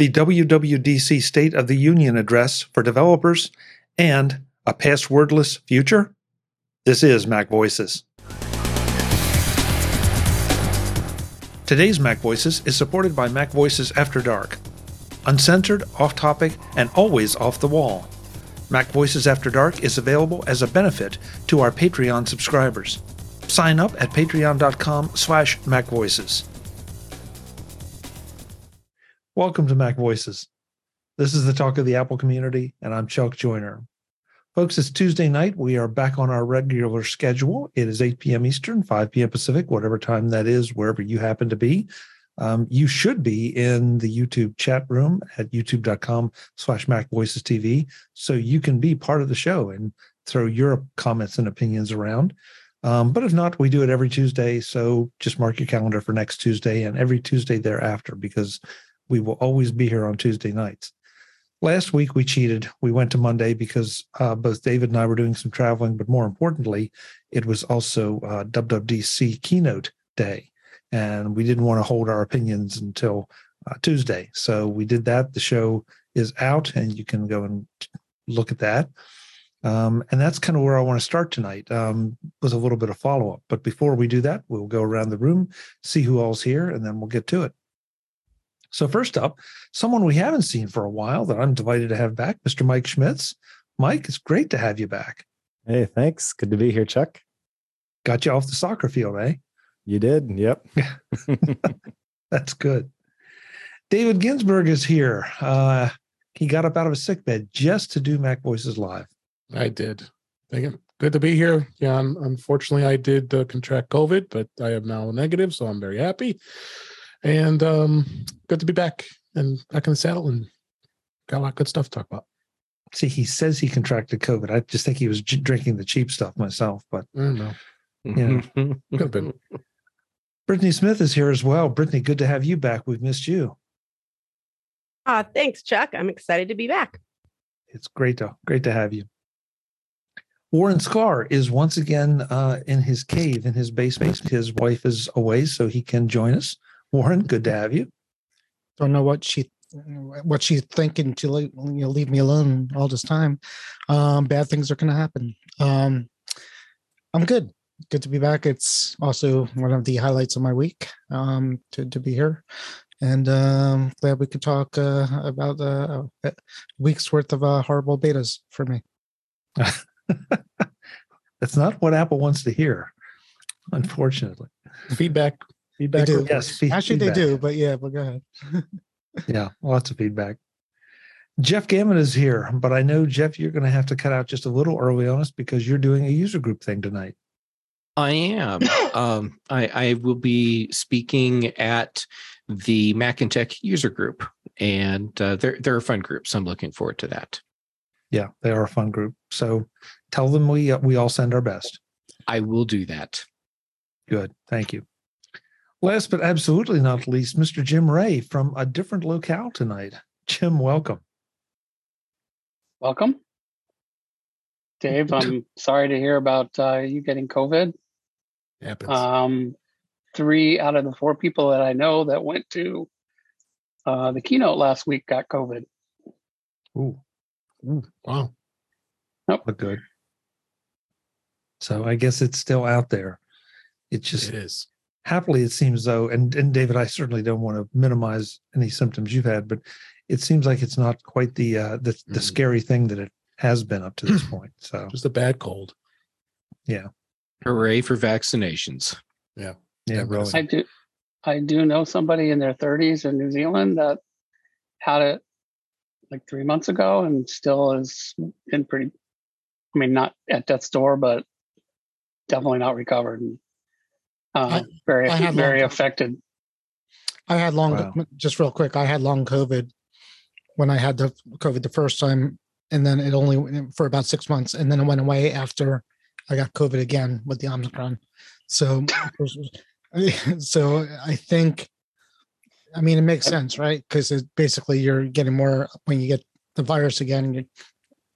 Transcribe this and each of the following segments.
the WWDC State of the Union address for developers, and a passwordless future? This is Mac Voices. Today's Mac Voices is supported by Mac Voices After Dark. Uncensored, off topic, and always off the wall. Mac Voices After Dark is available as a benefit to our Patreon subscribers. Sign up at patreon.com slash macvoices. Welcome to Mac Voices. This is the talk of the Apple community, and I'm Chuck Joiner. Folks, it's Tuesday night. We are back on our regular schedule. It is 8 p.m. Eastern, 5 p.m. Pacific, whatever time that is, wherever you happen to be. Um, you should be in the YouTube chat room at youtube.com slash Mac Voices TV. So you can be part of the show and throw your comments and opinions around. Um, but if not, we do it every Tuesday. So just mark your calendar for next Tuesday and every Tuesday thereafter because we will always be here on Tuesday nights. Last week we cheated. We went to Monday because uh, both David and I were doing some traveling, but more importantly, it was also uh, WWDC keynote day, and we didn't want to hold our opinions until uh, Tuesday. So we did that. The show is out, and you can go and look at that. Um, and that's kind of where I want to start tonight um, with a little bit of follow up. But before we do that, we'll go around the room, see who all's here, and then we'll get to it. So, first up, someone we haven't seen for a while that I'm delighted to have back, Mr. Mike Schmitz. Mike, it's great to have you back. Hey, thanks. Good to be here, Chuck. Got you off the soccer field, eh? You did. Yep. That's good. David Ginsburg is here. Uh, he got up out of a sick bed just to do Mac Voices Live. I did. Thank you. Good to be here. Yeah, unfortunately, I did uh, contract COVID, but I am now negative, so I'm very happy. And um, good to be back and back in the saddle and got a lot of good stuff to talk about. See, he says he contracted COVID. I just think he was j- drinking the cheap stuff myself, but I don't know. Yeah. Could have been. Brittany Smith is here as well. Brittany, good to have you back. We've missed you. Uh, thanks, Chuck. I'm excited to be back. It's great to great to have you. Warren Sklar is once again uh, in his cave in his basement. His wife is away, so he can join us. Warren, good to have you. Don't know what she what she's thinking to leave, you know, leave me alone all this time. Um, bad things are going to happen. Um, I'm good. Good to be back. It's also one of the highlights of my week um, to to be here, and um, glad we could talk uh, about uh, a week's worth of uh, horrible betas for me. That's not what Apple wants to hear, unfortunately. Feedback. Feedback. do. Yes, fe- Actually, feedback. they do, but yeah, but go ahead. Yeah, lots of feedback. Jeff Gamet is here, but I know Jeff, you're going to have to cut out just a little early on us because you're doing a user group thing tonight. I am. um, I, I will be speaking at the Mac and Tech user group, and uh, they're they're a fun group, so I'm looking forward to that. Yeah, they are a fun group. So tell them we uh, we all send our best. I will do that. Good, thank you. Last but absolutely not least, Mr. Jim Rea from a different locale tonight. Jim, welcome. Welcome. Dave, I'm sorry to hear about uh, you getting COVID. Happens. Um, three out of the four people that I know that went to uh, the keynote last week got COVID. Ooh, wow. look good. So I guess it's still out there. It just It is. Happily it seems though and and david i certainly don't want to minimize any symptoms you've had but it seems like it's not quite the uh the, the Mhm. scary thing that it has been up to this point so Just a bad cold. Yeah. Hooray for vaccinations! yeah Yeah, really I do, I do know somebody in their 30s in New Zealand that had it like three months ago and still is in pretty. I mean, not at death's door, but definitely not recovered. And, uh, very, I had very long- affected. I had long, Wow. just real quick. I had long COVID when I had the COVID the first time, and then it only went for about six months, and then it went away after I got COVID again with the Omicron. So, so I think, I mean, it makes sense, right? Because it basically you're getting more when you get the virus again. You,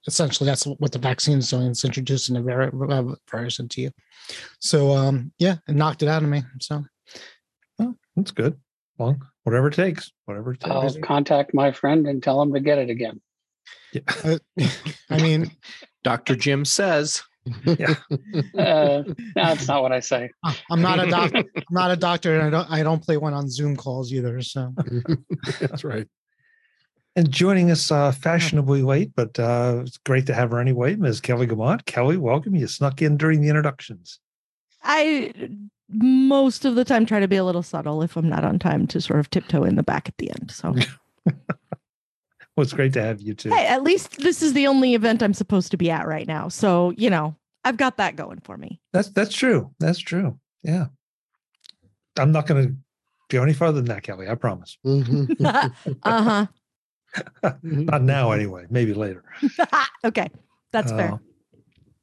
essentially, that's what the vaccine is doing. It's introducing the uh, virus into you. So, um, yeah, it knocked it out of me. So, that's good Well, Whatever it takes. Whatever it takes. I'll takes. contact my friend and tell him to get it again. Uh, I mean, Dr. Jim says. Uh, that's not what I say. I'm not a doctor. I'm not a doctor, and I don't. I don't play one on Zoom calls either. So That's right. And joining us uh, fashionably late, but uh, it's great to have her anyway, Ms. Kelly Guimont. Kelly, welcome. You snuck in during the introductions. I most of the time try to be a little subtle if I'm not on time to sort of tiptoe in the back at the end. So Well, it's great to have you too. hey, at least this is the only event I'm supposed to be at right now. So you know I've got that going for me. That's that's true. That's true. Yeah. I'm not going to go any further than that, Kelly. I promise. Mhm. uh huh. Not now, anyway. Maybe later. okay, that's fair. Uh,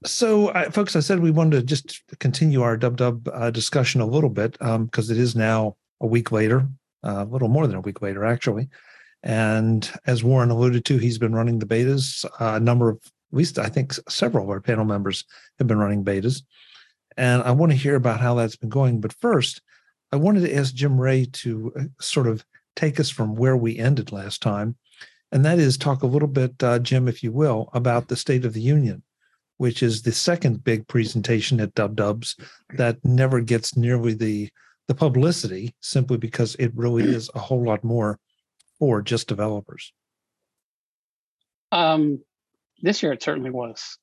so, uh, folks, I said we wanted to just continue our dub dub uh, discussion a little bit because it is now a week later, uh, a little more than a week later, actually. And as Warren alluded to, he's been running the betas. Uh, a number of, at least I think several of our panel members have been running betas. And I want to hear about how that's been going. But first, I wanted to ask Jim Rea to uh, sort of take us from where we ended last time. And that is talk a little bit, uh, Jim, if you will, about the State of the Union which is the second big presentation at Dub Dubs that never gets nearly the the publicity simply because it really is a whole lot more for just developers. Um, this year it certainly was.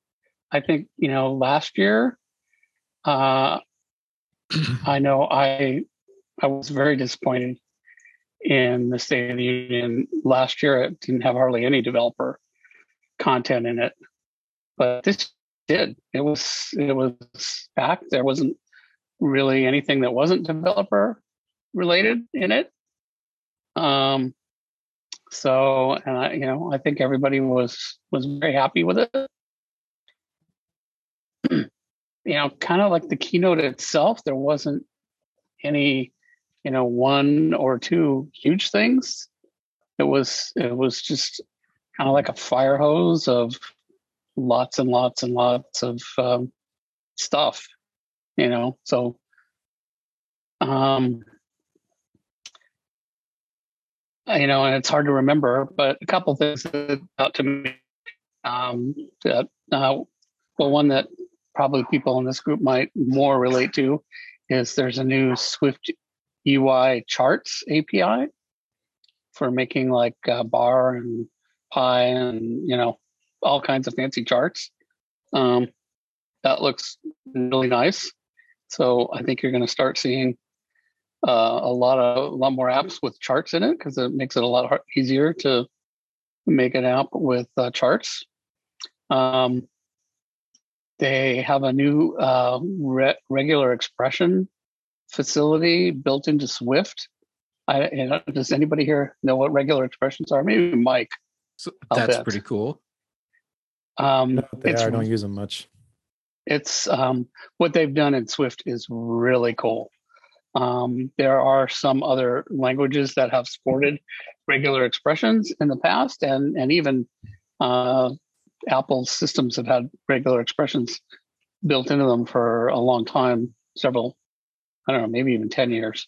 I think you know last year. Uh, I know I I was very disappointed in the State of the Union last year. It didn't have hardly any developer content in it, but this did. It was it was back. There wasn't really anything that wasn't developer related in it. Um, so, and I, you know, I think everybody was was very happy with it. you know, kind of like the keynote itself, there wasn't any, you know, one or two huge things. It was it was just kind of like a fire hose of lots and lots and lots of um, stuff, you know. So, um, you know, and it's hard to remember, but a couple things that out to me. Um, that uh, well, one that probably people in this group might more relate to is there's a new Swift UI charts API for making like uh, bar and pie and you know all kinds of fancy charts. Um, that looks really nice. So I think you're going to start seeing uh, a lot of a lot more apps with charts in it because it makes it a lot easier to make an app with uh, charts. Um, they have a new uh, re- regular expression facility built into Swift. I, you know, does anybody here know what regular expressions are? Maybe Mike. So that's bet. pretty cool. Um, No, they it's are. I don't use them much. it's um, what they've done in Swift is really cool. Um, there are some other languages that have supported regular expressions in the past, and and even uh, Apple's systems have had regular expressions built into them for a long time, several, I don't know, maybe even ten years.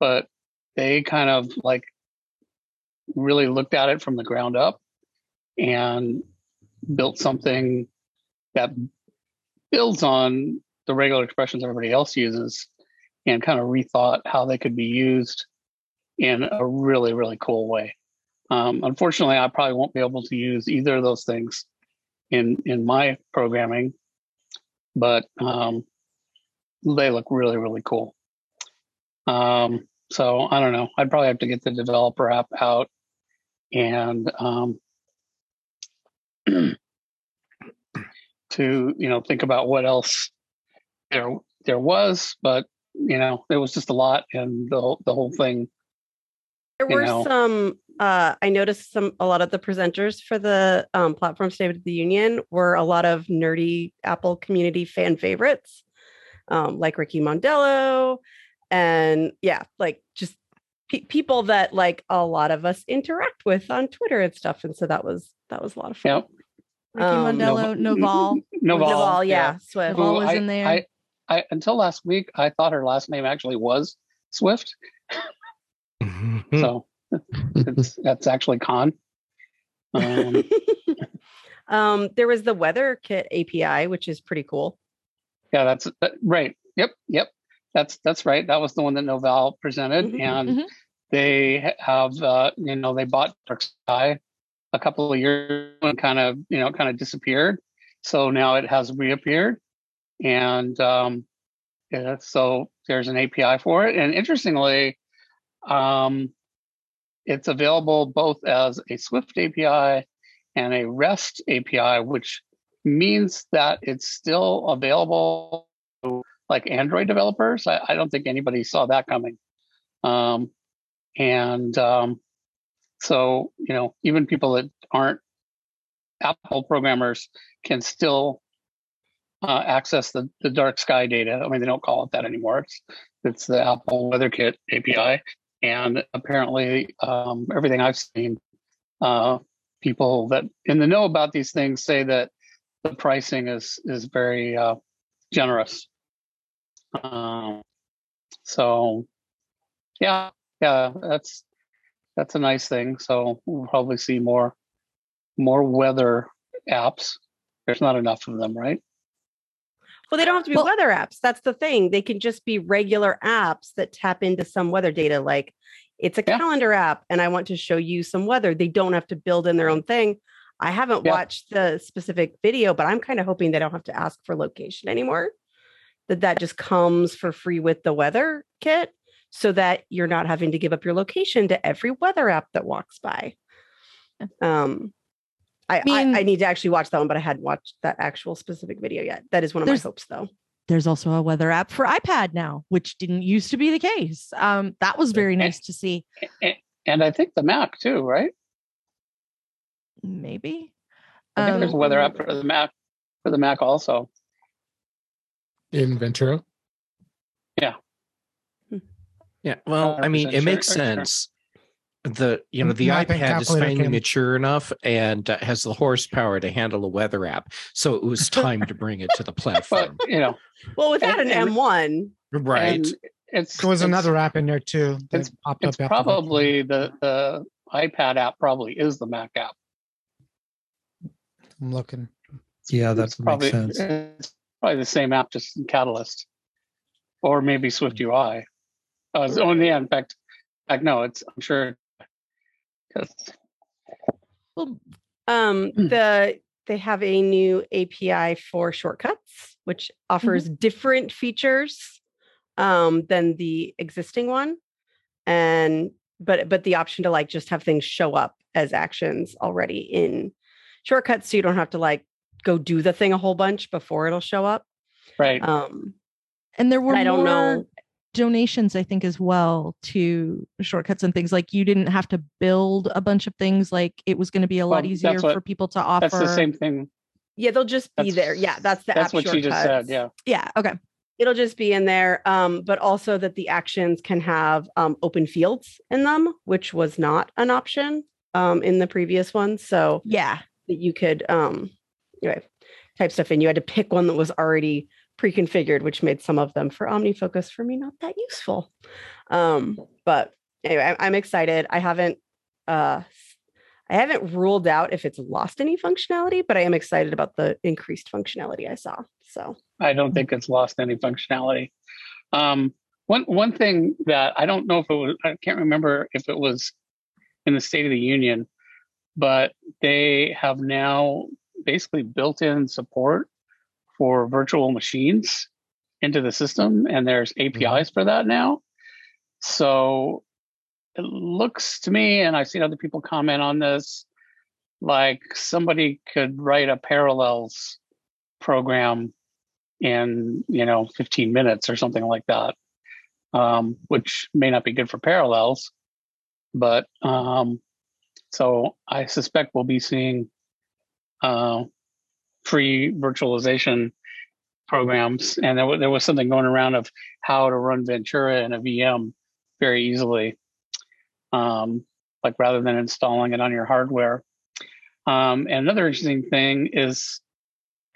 But they kind of like really looked at it from the ground up and built something that builds on the regular expressions everybody else uses and kind of rethought how they could be used in a really really cool way um, unfortunately i probably won't be able to use either of those things in in my programming but um, they look really really cool um, so i don't know i'd probably have to get the developer app out and um, to you know think about what else there there was, but you know it was just a lot, and the whole, the whole thing. There were know. some. Uh, I noticed some. A lot of the presenters for the um, platform State of the Union were a lot of nerdy Apple community fan favorites, um, like Ricky Mondello, and yeah, like just pe- people that like a lot of us interact with on Twitter and stuff. And so that was that was a lot of fun. Yep. Ricky Um, Mondello, Novall. Novall, Naval, yeah, Swift. Naval Who was I- in there. I, I until last week I thought her last name actually was Swift. Mhm. So it's that's actually con. Um, um, there was the weather kit API, which is pretty cool. Yeah, that's that, right. Yep, yep. That's that's right. That was the one that Novall presented, Mhm, and mhm. they have uh, you know they bought Dark Sky a couple of years and kind of you know kind of disappeared. So now it has reappeared, and um, yeah, so there's an API for it. And interestingly, um, it's available both as a Swift API and a REST API, which means that it's still available to like Android developers. I, I don't think anybody saw that coming. Um, and um, so, you know, even people that aren't Apple programmers can still uh, access the, the dark sky data. I mean, they don't call it that anymore. It's, it's the Apple Weather Kit API. And apparently, um, everything I've seen, uh, people that in the know about these things say that the pricing is is very uh, generous. Um, so, yeah, yeah, that's that's a nice thing. So we'll probably see more more weather apps. There's not enough of them, right? Well, they don't have to be Well- weather apps. That's the thing. They can just be regular apps that tap into some weather data. Like it's a Yeah. calendar app and I want to show you some weather. They don't have to build in their own thing. I haven't Yeah. watched the specific video, but I'm kind of hoping they don't have to ask for location anymore. That that just comes for free with the weather kit so that you're not having to give up your location to every weather app that walks by. Um I, I, mean- I need to actually watch that one, but I hadn't watched that actual specific video yet. That is one of my hopes though. There's also a weather app for iPad now, which didn't used to be the case. Um, that was very nice to see. And I think the Mac too, right? Maybe. I think there's a Um, weather app for the Mac for the Mac also. in Ventura. Yeah. Yeah. Well, I mean, 100% it makes sure, sure. sense. The you know the Mapping iPad is finally can- mature enough and uh, has the horsepower to handle a weather app. So it was time to bring it to the But platform, you know, Well, without And- an M1, right? and it's There was it's- another app in there too. that it's- popped It's up after that. probably the the iPad app probably is the Mac app. I'm looking. Yeah, that's It's makes probably sense. it's probably the same app, just in Catalyst, or maybe Swift UI. Uh, it's- oh yeah, in fact, like no, it's I'm sure. 'cause- Well, um, Hmm. the they have a new API for shortcuts, which offers Mm-hmm. different features um, than the existing one, and but but the option to like just have things show up as actions already in shortcuts, so you don't have to like go do the thing a whole bunch before it'll show up. right. Um, and there were I don't more know. donations, I think, as well to shortcuts and things like you didn't have to build a bunch of things. Like it was going to be a lot easier what- for people to offer. That's the same thing. Yeah, they'll just be there. Yeah, that's the That's app what you just said. Yeah. Yeah. Okay. it'll just be in there um, but also that the actions can have um, open fields in them which was not an option um, in the previous one so Yeah. That you could um, anyway, type stuff in. You had to pick one that was already pre-configured which made some of them for omnifocus for me not that useful. Um, but anyway I- i'm excited. I haven't uh, i haven't ruled out if it's lost any functionality but i am excited about the increased functionality i saw so. I don't think it's lost any functionality. Um, one one thing that I don't know if it was, I can't remember if it was in the State of the Union, but they have now basically built-in support for virtual machines into the system, and there's APIs for that now. So it looks to me, and I've seen other people comment on this, like somebody could write a parallels program in you know 15 minutes or something like that um, which may not be good for parallels but um, so i suspect we'll be seeing uh, free virtualization programs and there, wa- there was something going around of how to run ventura in a vm very easily um, like rather than installing it on your hardware um, and another interesting thing is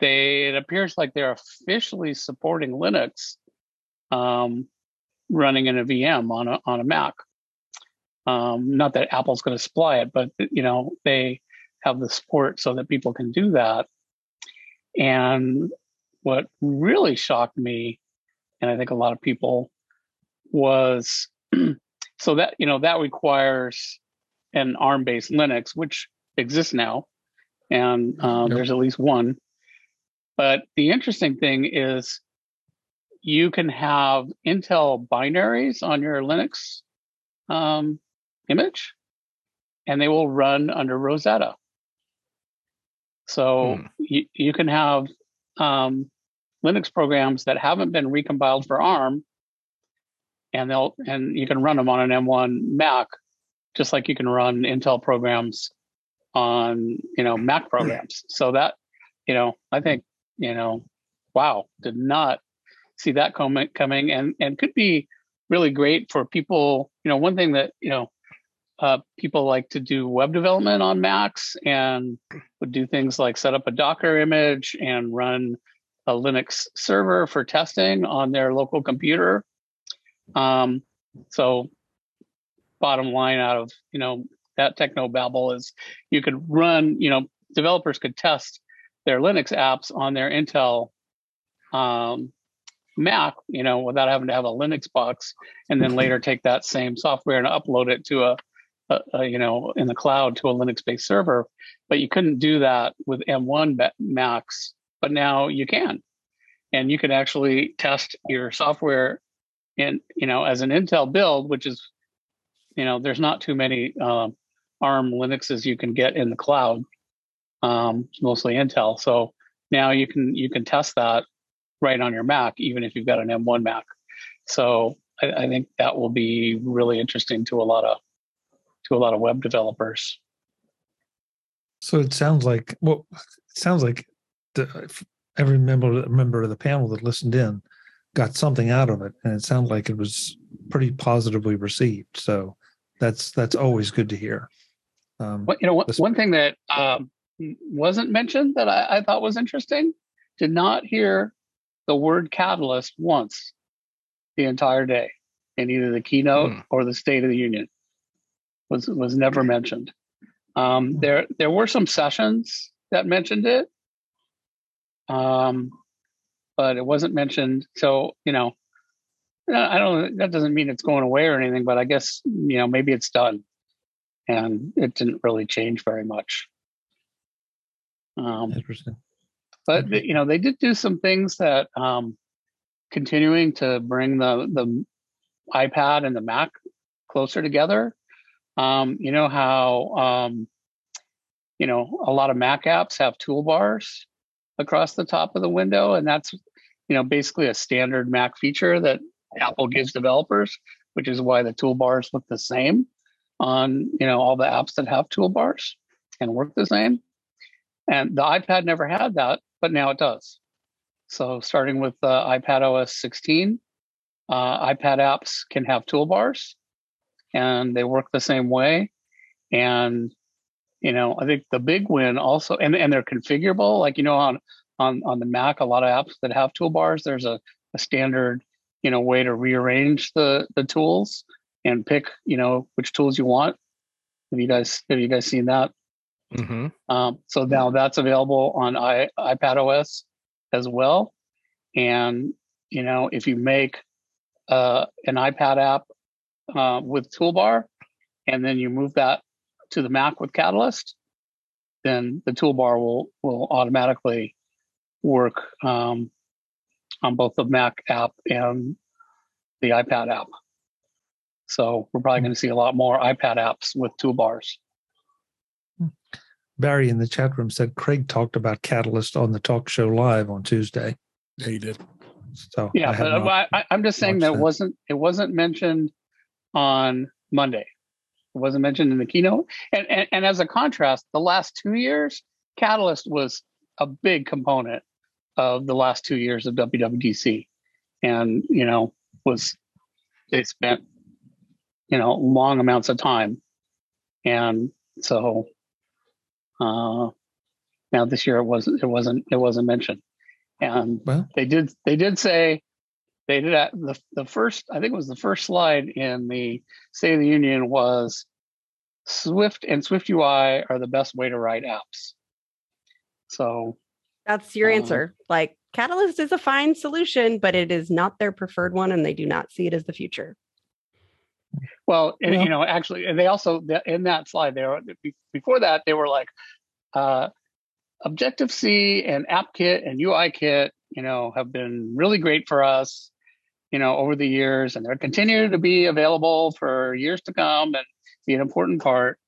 they it appears like they're officially supporting Linux um, running in a VM on a on a Mac. Um, not that Apple's going to supply it, but you know they have the support so that people can do that. And what really shocked me, and I think a lot of people, was so that you know that requires an ARM-based Linux, which exists now, and um, Yep. there's at least one. But the interesting thing is, you can have Intel binaries on your Linux um, image, and they will run under Rosetta. So Hmm. you, you can have um, Linux programs that haven't been recompiled for ARM, and they'll and you can run them on an M1 Mac, just like you can run Intel programs on you know Mac programs. So that you know I think you know wow did not see that coming coming and and could be really great for people. You know one thing that you know uh, people like to do web development on Macs and would do things like set up a Docker image and run a Linux server for testing on their local computer. Um, so, bottom line out of you know that techno babble is you could run you know developers could test their Linux apps on their Intel um, Mac, you know, without having to have a Linux box, and then later take that same software and upload it to a uh, uh, you know, in the cloud to a Linux-based server, but you couldn't do that with M1 ba- Macs. But now you can, and you can actually test your software in, you know, as an Intel build, which is, you know, there's not too many um, ARM Linuxes you can get in the cloud. Um, mostly Intel, so now you can you can test that right on your Mac, even if you've got an M1 Mac. So I think that will be really interesting to a lot of to a lot of web developers. So it sounds like well, it sounds like the, every member member of the panel that listened in got something out of it, and it sounded like it was pretty positively received. So that's that's always good to hear. Um, But you know, one, This- one thing that um, wasn't mentioned that I, I thought was interesting: did not hear the word catalyst once the entire day in either the keynote Hmm. or the State of the Union. Was was never mentioned. Um, there there were some sessions that mentioned it, um, but it wasn't mentioned. So you know, I don't. That doesn't mean it's going away or anything. But I guess you know maybe it's done and it didn't really change very much. Um, interesting. but you know, they did do some things that um, continuing to bring the the iPad and the Mac closer together. Um, you know how um, you know a lot of Mac apps have toolbars across the top of the window, and that's you know basically a standard Mac feature that Apple gives developers, which is why the toolbars look the same on you know all the apps that have toolbars and work the same. And the iPad never had that, but now it does. So starting with uh, iPad OS 16, uh, iPad apps can have toolbars, and they work the same way. And you know, I think the big win also, and and they're configurable. Like you know, on on on the Mac, a lot of apps that have toolbars, there's a, a standard you know way to rearrange the the tools and pick you know which tools you want. Have you guys have you guys seen that? hmm Um, so now that's available on I, iPad OS as well. And you know, if you make uh, an iPad app uh, with Toolbar, and then you move that to the Mac with Catalyst, then the toolbar will will automatically work um, on both the Mac app and the iPad app. So we're probably going to see a lot more iPad apps with toolbars. Barry in the chat room said Craig talked about Catalyst on the talk show live on Tuesday. Yeah, he did. So Yeah, I but I, i'm just saying that that. wasn't it wasn't mentioned on Monday. It wasn't mentioned in the keynote. And, and and as a contrast, the last two years, Catalyst was a big component of the last two years of WWDC, and you know was they spent you know long amounts of time, and so uh, now this year it wasn't it wasn't it wasn't mentioned, and well, they did they did say they did that. The, the first, I think it was the first slide in the State of the Union was Swift and Swift UI are the best way to write apps. So That's your Um, answer. Like Catalyst is a fine solution, but it is not their preferred one, and they do not see it as the future. Well, and, Well- you know, actually, and they also in that slide there before that they were like uh, Objective C and AppKit and UIKit, you know, have been really great for us, you know, over the years, and they're continue to be available for years to come and be an important part.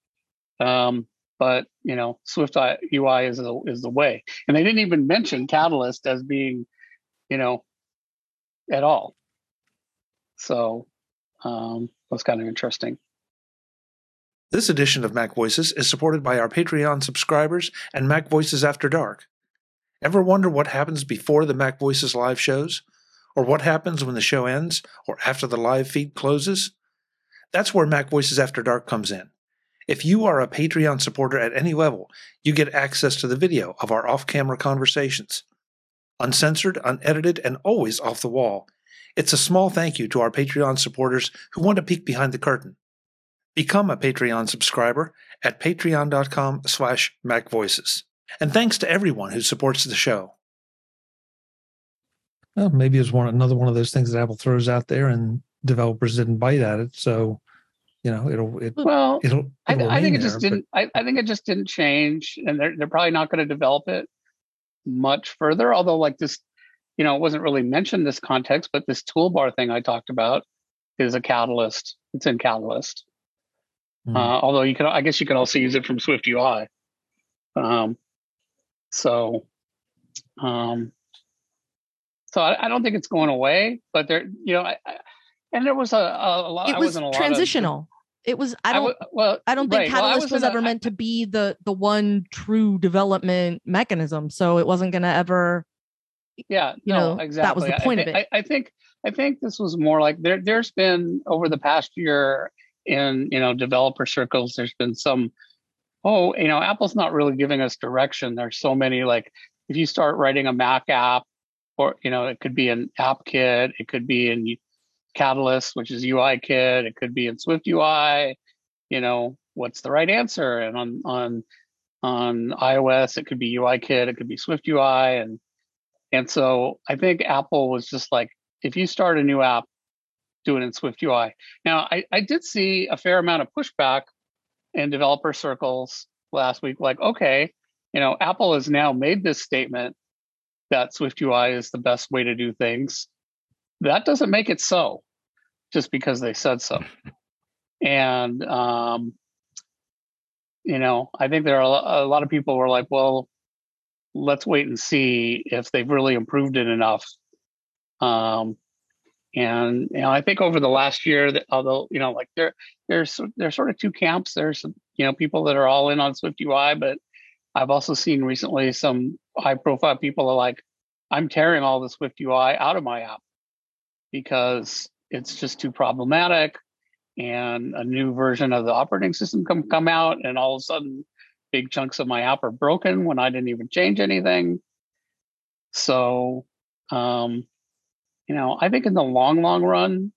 Um, but you know, Swift UI is the is the way, and they didn't even mention Catalyst as being, you know, at all. So um, that's kind of interesting. This edition of Mac Voices is supported by our Patreon subscribers and Mac Voices After Dark. Ever wonder what happens before the Mac Voices live shows? Or what happens when the show ends or after the live feed closes? That's where Mac Voices After Dark comes in. If you are a Patreon supporter at any level, you get access to the video of our off camera conversations. Uncensored, unedited, and always off the wall. It's a small thank you to our Patreon supporters who want to peek behind the curtain. Become a Patreon subscriber at patreon.com slash macvoices. And thanks to everyone who supports the show. Well, maybe it's one another one of those things that Apple throws out there and developers didn't bite at it. So, you know, it'll it, Well, it'll, I, it'll I think remain it just but- didn't. I, I think it just didn't change, and they're they're probably not going to develop it much further. Although, like this, you know, it wasn't really mentioned in this context, but this toolbar thing I talked about is a Catalyst. It's in Catalyst. Hmm. Uh, although you can, I guess you can also use it from Swift UI. Um, so, um, so I, I don't think it's going away, but there, you know, I, I, and there was a, a, a lot. it was lot of- transitional. it was I don't well, I don't think right, well, Catalyst was wasn't a- ever meant to be the the one true development mechanism. So it wasn't going to ever. yeah you no know, exactly that was the point of it. I, I think i think this was more like there there's been over the past year in you know developer circles there's been some oh you know apple's not really giving us direction there's so many like if you start writing a mac app or you know it could be an app kit it could be in catalyst which is ui kit it could be in swift ui you know what's the right answer and on on on ios it could be ui kit it could be swift ui and and so I think Apple was just like, if you start a new app, do it in Swift UI. Now, I, I did see a fair amount of pushback in developer circles last week, like, okay, you know, Apple has now made this statement that Swift UI is the best way to do things. That doesn't make it so, just because they said so. And, um, you know, I think there are a lot of people were like, well, let's wait and see if they've really improved it enough. Um, and you know, I think over the last year, that although you know, like there, there's there's sort of two camps. There's you know people that are all in on Swift UI, but I've also seen recently some high profile people are like, I'm tearing all the Swift UI out of my app because it's just too problematic. And a new version of the operating system come come out, and all of a sudden big chunks of my app are broken when I didn't even change anything. So, um, you know, I think in the long, long run,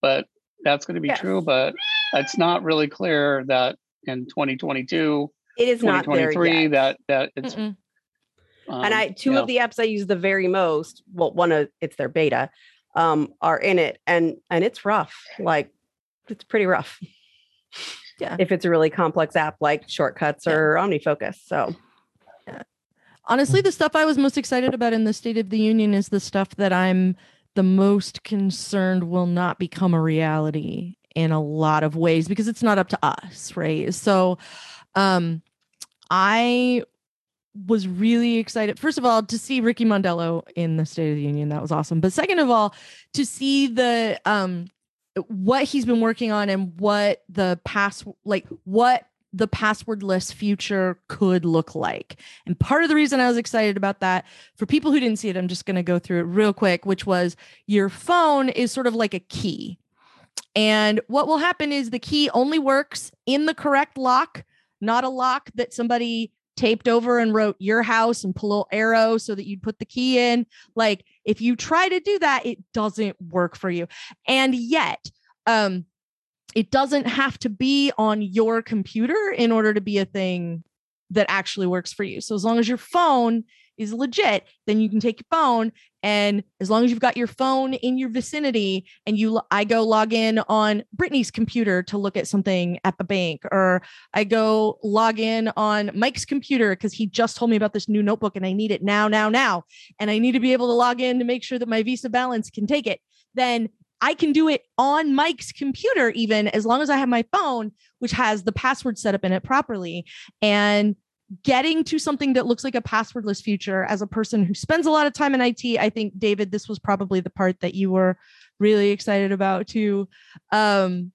but that's going to be Yes. true. But it's not really clear that in 2022, It is not there 2023, yet. that that it's. Um, and I two you know, of the apps I use the very most. Well, one of it's their beta, um, are in it, and and it's rough. Like it's pretty rough. Yeah. If it's a really complex app like Shortcuts Yeah. or OmniFocus, so Honestly, the stuff I was most excited about in the State of the Union is the stuff that I'm the most concerned will not become a reality in a lot of ways because it's not up to us, right? So, um, I was really excited. First of all, to see Ricky Mondello in the State of the Union, that was awesome. But second of all, to see the um what he's been working on and what the pass like what the passwordless future could look like. And part of the reason I was excited about that, for people who didn't see it, I'm just going to go through it real quick, which was your phone is sort of like a key. And what will happen is the key only works in the correct lock, not a lock that somebody taped over and wrote your house and pull arrow so that you'd put the key in. Like if you try to do that, it doesn't work for you. And yet, um, it doesn't have to be on your computer in order to be a thing that actually works for you. So as long as your phone is legit, then you can take your phone and as long as you've got your phone in your vicinity and you I go log in on Brittany's computer to look at something at the bank or I go log in on Mike's computer cuz he just told me about this new notebook and I need it now now now and I need to be able to log in to make sure that my Visa balance can take it. Then I can do it on Mike's computer, even as long as I have my phone, which has the password set up in it properly. And getting to something that looks like a passwordless future as a person who spends a lot of time in IT, I think, David, this was probably the part that you were really excited about too. Um,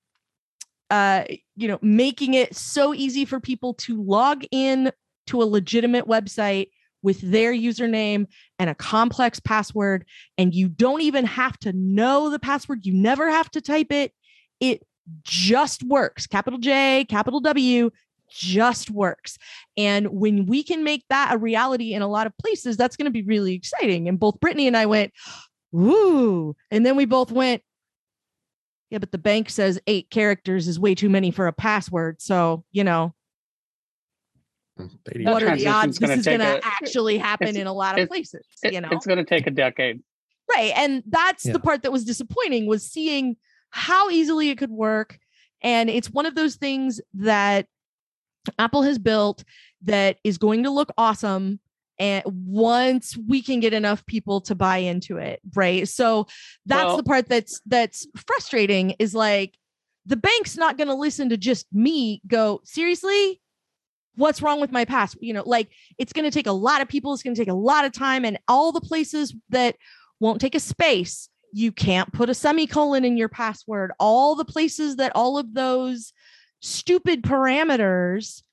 uh, you know, making it so easy for people to log in to a legitimate website with their username and a complex password. And you don't even have to know the password, you never have to type it. It just works. Capital J, capital W, just works. And when we can make that a reality in a lot of places, that's going to be really exciting. And both Brittany and I went, ooh. And then we both went, Yeah, but the bank says eight characters is way too many for a password. So, you know, mm-hmm. They- what are the odds this gonna is going to actually happen in a lot of places? It- you know, it's going to take a decade. right and that's Yeah. the part that was disappointing was seeing how easily it could work and it's one of those things that apple has built that is going to look awesome and once we can get enough people to buy into it right? So that's Well- the part that's that's frustrating is like the bank's not going to listen to just me go seriously? What's wrong with my past you know like it's going to take a lot of people it's going to take a lot of time and all the places that won't take a space you can't put a semicolon in your password. All the places that all of those stupid parameters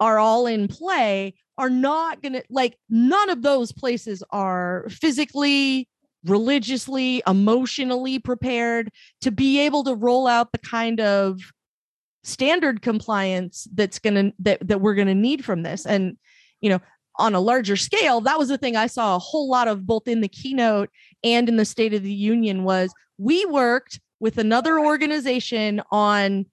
are all in play are not going to like none of those places are physically religiously emotionally prepared to be able to roll out the kind of standard compliance that's going to that, that we're going to need from this. And you know on a larger scale that was the thing i saw a whole lot of both in the keynote and in the state of the union was we worked with another organization on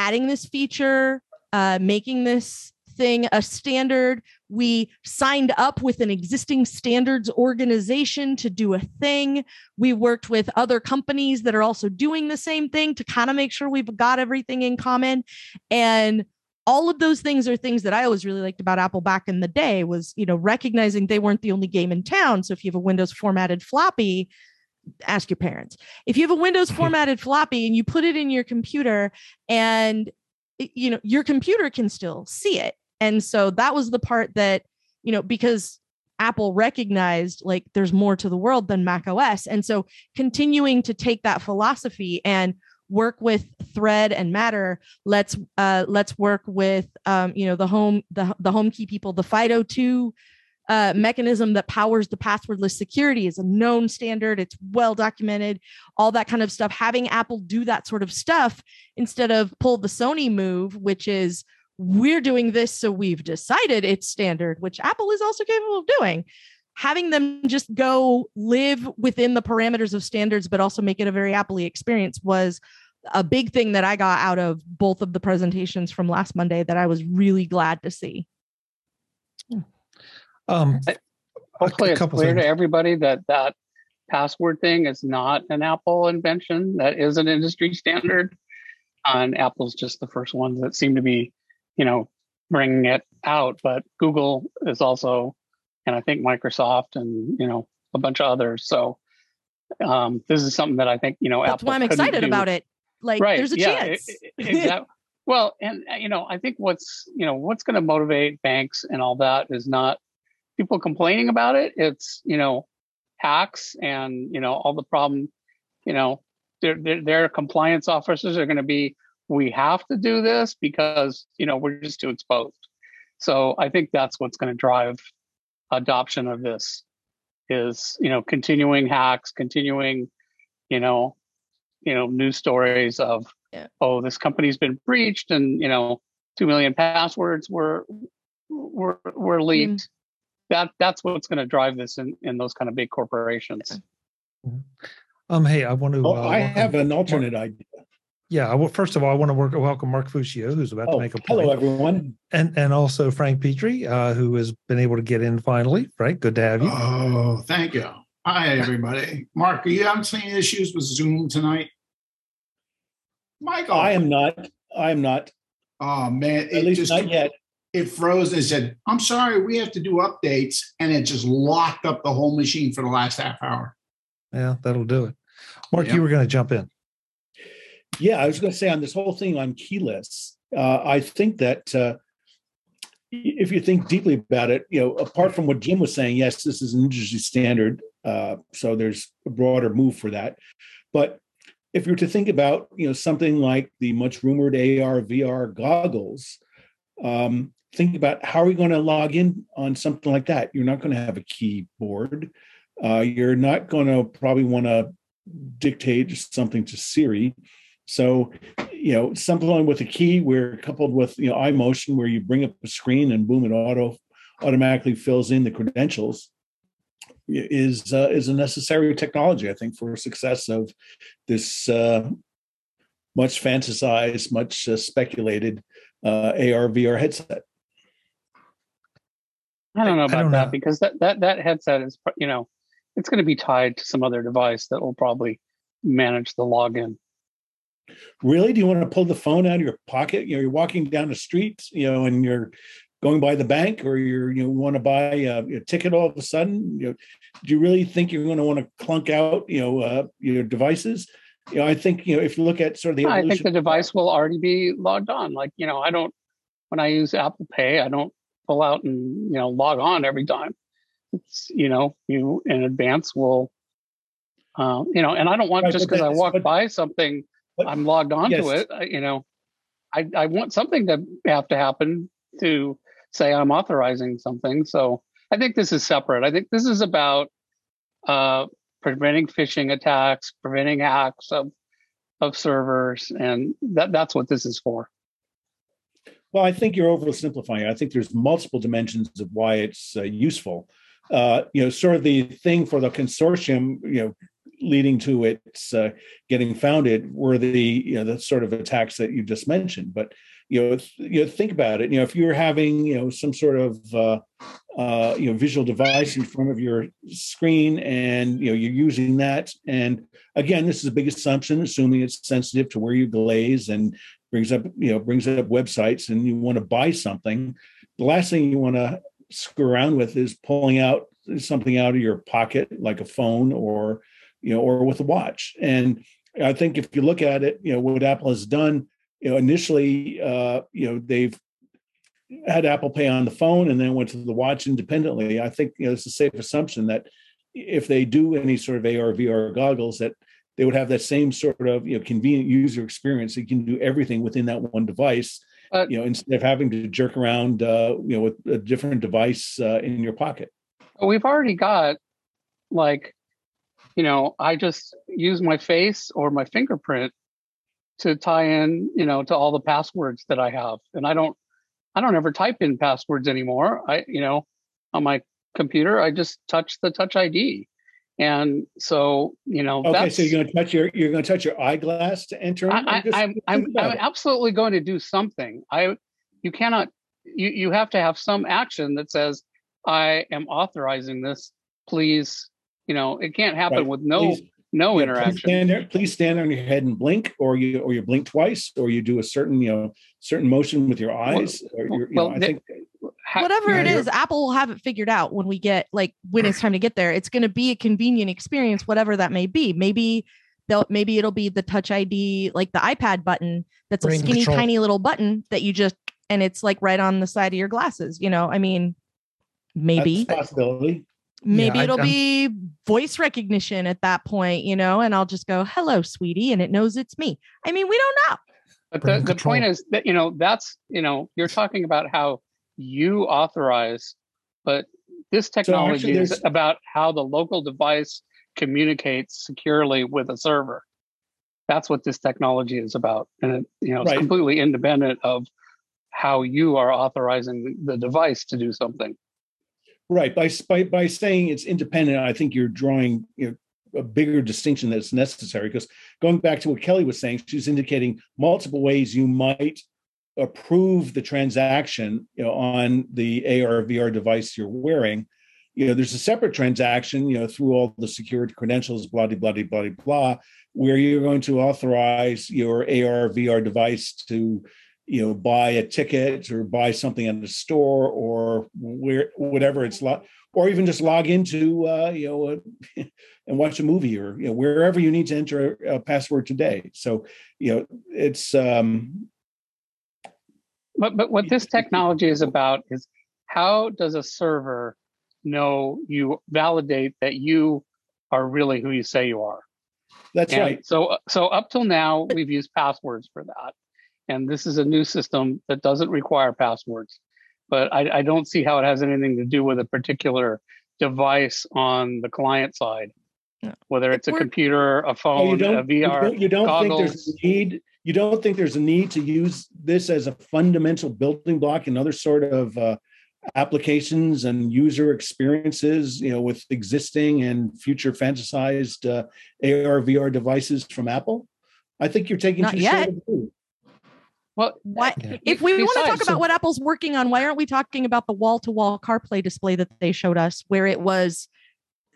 adding this feature uh, making this thing a standard. We signed up with an existing standards organization to do a thing. We worked with other companies that are also doing the same thing to kind of make sure we've got everything in common. And all of those things are things that I always really liked about Apple back in the day was, you know, recognizing they weren't the only game in town. So if you have a Windows formatted floppy, ask your parents. If you have a Windows formatted floppy and you put it in your computer and you know, your computer can still see it. And so that was the part that, you know, because Apple recognized like there's more to the world than Mac OS. And so continuing to take that philosophy and work with thread and matter let's uh let's work with um you know the home the, the home key people the fido2 uh, mechanism that powers the passwordless security is a known standard. It's well documented. All that kind of stuff. Having apple do that sort of stuff instead of pull the sony move which is we're doing this so we've decided it's standard which apple is also capable of doing. Having them just go live within the parameters of standards but also make it a very apple experience was a big thing that i got out of both of the presentations from last monday that i was really glad to see Um, Hopefully, a it's clear things. to everybody that that password thing is not an Apple invention. That is an industry standard, and Apple's just the first ones that seem to be, you know, bringing it out. But Google is also, and I think Microsoft, and you know, a bunch of others. So um, this is something that I think you know. that's Apple why i'm excited do. about it like there's a chance exactly. well, and uh, you know, I think what's you know what's going to motivate banks and all that is not people complaining about it. It's you know hacks and you know all the problem. You know, their their, their compliance officers are going to be. We have to do this because you know we're just too exposed. So I think that's what's going to drive adoption of this is you know continuing hacks, continuing you know you know news stories of Yeah. oh this company's been breached and you know two million passwords were were were leaked that that's what's going to drive this in in those kind of big corporations. Um, hey, I want to. Oh, uh, I have an Mark- alternate idea. Yeah, I will, first of all, I want to work, welcome Mark Fuccio, who's about to Oh, make a point. hello, everyone. and and also Frank Petrie, uh, who has been able to get in finally. Frank, good to have you. Oh, thank you. Hi, everybody. Mark, are you having any issues with Zoom tonight? Michael, I am not. I am not. Oh man, At it least just not yet. It froze and said, "I'm sorry, we have to do updates," and it just locked up the whole machine for the last half hour. Yeah, that'll do it. Mark, Yeah. you were going to jump in. Yeah, I was going to say on this whole thing on keyless, uh, I think that uh, if you think deeply about it, you know, apart from what Jim was saying, yes, this is an industry standard, uh, so there's a broader move for that. But if you were to think about, you know, something like the much rumored AR VR goggles, um, think about how are we going to log in on something like that? You're not going to have a keyboard. Uh, you're not going to probably want to dictate something to Siri. So, you know, something with a key where coupled with you know iMotion, where you bring up a screen and boom, it auto automatically fills in the credentials, is uh, is a necessary technology, I think, for success of this uh, much fantasized, much uh, speculated uh, AR VR headset. I don't know about don't that know. because that that that headset is you know it's going to be tied to some other device that will probably manage the login. Really, do you want to pull the phone out of your pocket? You know, you're walking down the street, you know, and you're going by the bank, or you're you want to buy a, a ticket all of a sudden. You know, do you really think you're going to want to clunk out, you know, uh, your devices? You know, I think you know if you look at sort of the I think the device will already be logged on. Like you know, I don't when I use Apple Pay, I don't pull out and you know log on every time. It's you know you in advance will. Uh, you know, and I don't want Right, just because I walk but- by something, but- I'm logged onto yes. it. You know, I I want something to have to happen to say I'm authorizing something. So I think this is separate. I think this is about uh, preventing phishing attacks, preventing hacks of of servers, and that that's what this is for. Well, I think you're oversimplifying. I think there's multiple dimensions of why it's uh, useful. Uh, you know, sort of the thing for the consortium, you know, leading to its uh, getting founded were the you know the sort of attacks that you just mentioned. But you know, you know, think about it. You know, if you're having you know some sort of uh, uh, you know visual device in front of your screen, and you know you're using that, and again, this is a big assumption, assuming it's sensitive to where you glaze and brings up you know brings up websites and you want to buy something the last thing you want to screw around with is pulling out something out of your pocket like a phone or you know or with a watch. And i think if you look at it you know what apple has done you know initially uh you know they've had apple pay on the phone and then went to the watch independently. I think you know it's a safe assumption that if they do any sort of ar vr goggles that they would have that same sort of you know convenient user experience. You can do everything within that one device. Uh, you know, instead of having to jerk around, uh, you know, with a different device uh, in your pocket. We've already got like, you know, I just use my face or my fingerprint to tie in, you know, to all the passwords that I have, and I don't, I don't ever type in passwords anymore. I, you know, on my computer, I just touch the Touch ID. And so, you know, Okay, so you're going to touch your you're going to touch your eyeglass to enter. I, I, I'm I'm I'm absolutely going to do something. I you cannot you you have to have some action that says I am authorizing this. Please, you know, it can't happen Right. with no Please- no yeah, Please interaction. stand there. Please stand on your head and blink, or you or you blink twice, or you do a certain you know certain motion with your eyes. or your, you know, well, I the- think Whatever it you're- Apple will have it figured out when we get like when it's time to get there. It's going to be a convenient experience, whatever that may be. Maybe they'll maybe it'll be the Touch ID, like the iPad button. That's a skinny, control. tiny little button that you just and it's like right on the side of your glasses. You know, I mean, maybe that's possibility. maybe I- it'll I'm- be voice recognition at that point. You know, and I'll just go, "Hello, sweetie," and it knows it's me. I mean, we don't know. But the, the point is that you know that's you know you're talking about how you authorize, but this technology is about how the local device communicates securely with a server. That's what this technology is about, and it, you know it's Right. completely independent of how you are authorizing the device to do something. Right. By, by by saying it's independent, I think you're drawing you know, a bigger distinction that's necessary. Because going back to what Kelly was saying, she's indicating multiple ways you might approve the transaction you know, on the AR VR device you're wearing. You know, there's a separate transaction, you know, through all the security credentials, blah blah blah blah blah, where you're going to authorize your AR VR device to you know buy a ticket or buy something at a store or where whatever it's like or even just log into uh, you know and watch a movie or you know wherever you need to enter a, a password today so you know it's um but but what this technology is about is how does a server know you validate that you are really who you say you are that's and right so so up till now we've used passwords for that and this is a new system that doesn't require passwords. But I, I don't see how it has anything to do with a particular device on the client side, No. whether it's a computer, a phone, you a don't, you VR. don't, you don't think there's goggles. a need you don't think there's a need to use this as a fundamental building block in other sort of uh, applications and user experiences you know with existing and future fantasized uh, ar vr devices from apple i think you're taking Not too yet. short of a view. Well, Why, Yeah. if we want to talk about so- what Apple's working on, why aren't we talking about the wall-to-wall CarPlay display that they showed us, where it was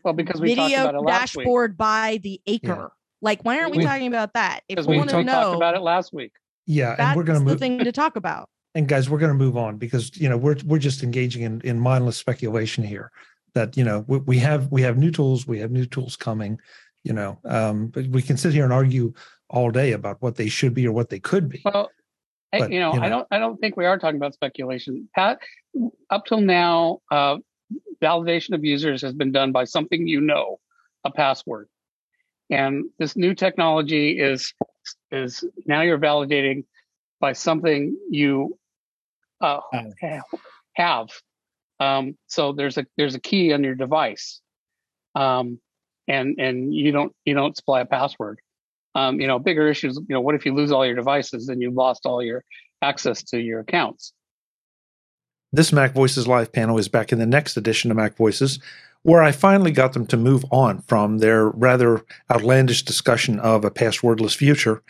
well, because we talked video about it last week. dashboard by the acre? Like, why aren't we, We- talking about that? If Because we we, want to know we talked about it last week. Yeah, and that's we're going to move the thing to talk about. and guys, we're going to move on because you know we're we're just engaging in in mindless speculation here. That you know we, we have we have new tools, we have new tools coming. You know, um, but we can sit here and argue all day about what they should be or what they could be. Well, I- But, you know, you I don't. I don't think we are talking about speculation. Pat, up till now, uh, validation of users has been done by something you know, a password, and this new technology is is now you're validating by something you uh, Have. Um, so there's a there's a key on your device, um, and and you don't you don't supply a password. Um, you know, bigger issues. You know, what if you lose all your devices and you've lost all your access to your accounts? This Mac Voices Live panel is back in the next edition of Mac Voices, where I finally got them to move on from their rather outlandish discussion of a passwordless future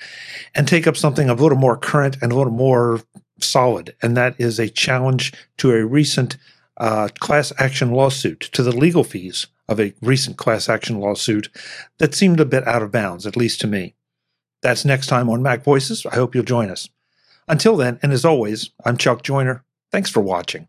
and take up something a little more current and a little more solid. And that is a challenge to a recent uh, class action lawsuit, to the legal fees of a recent class action lawsuit that seemed a bit out of bounds, at least to me. That's next time on Mac Voices. I hope you'll join us. Until then, and as always, I'm Chuck Joiner. Thanks for watching.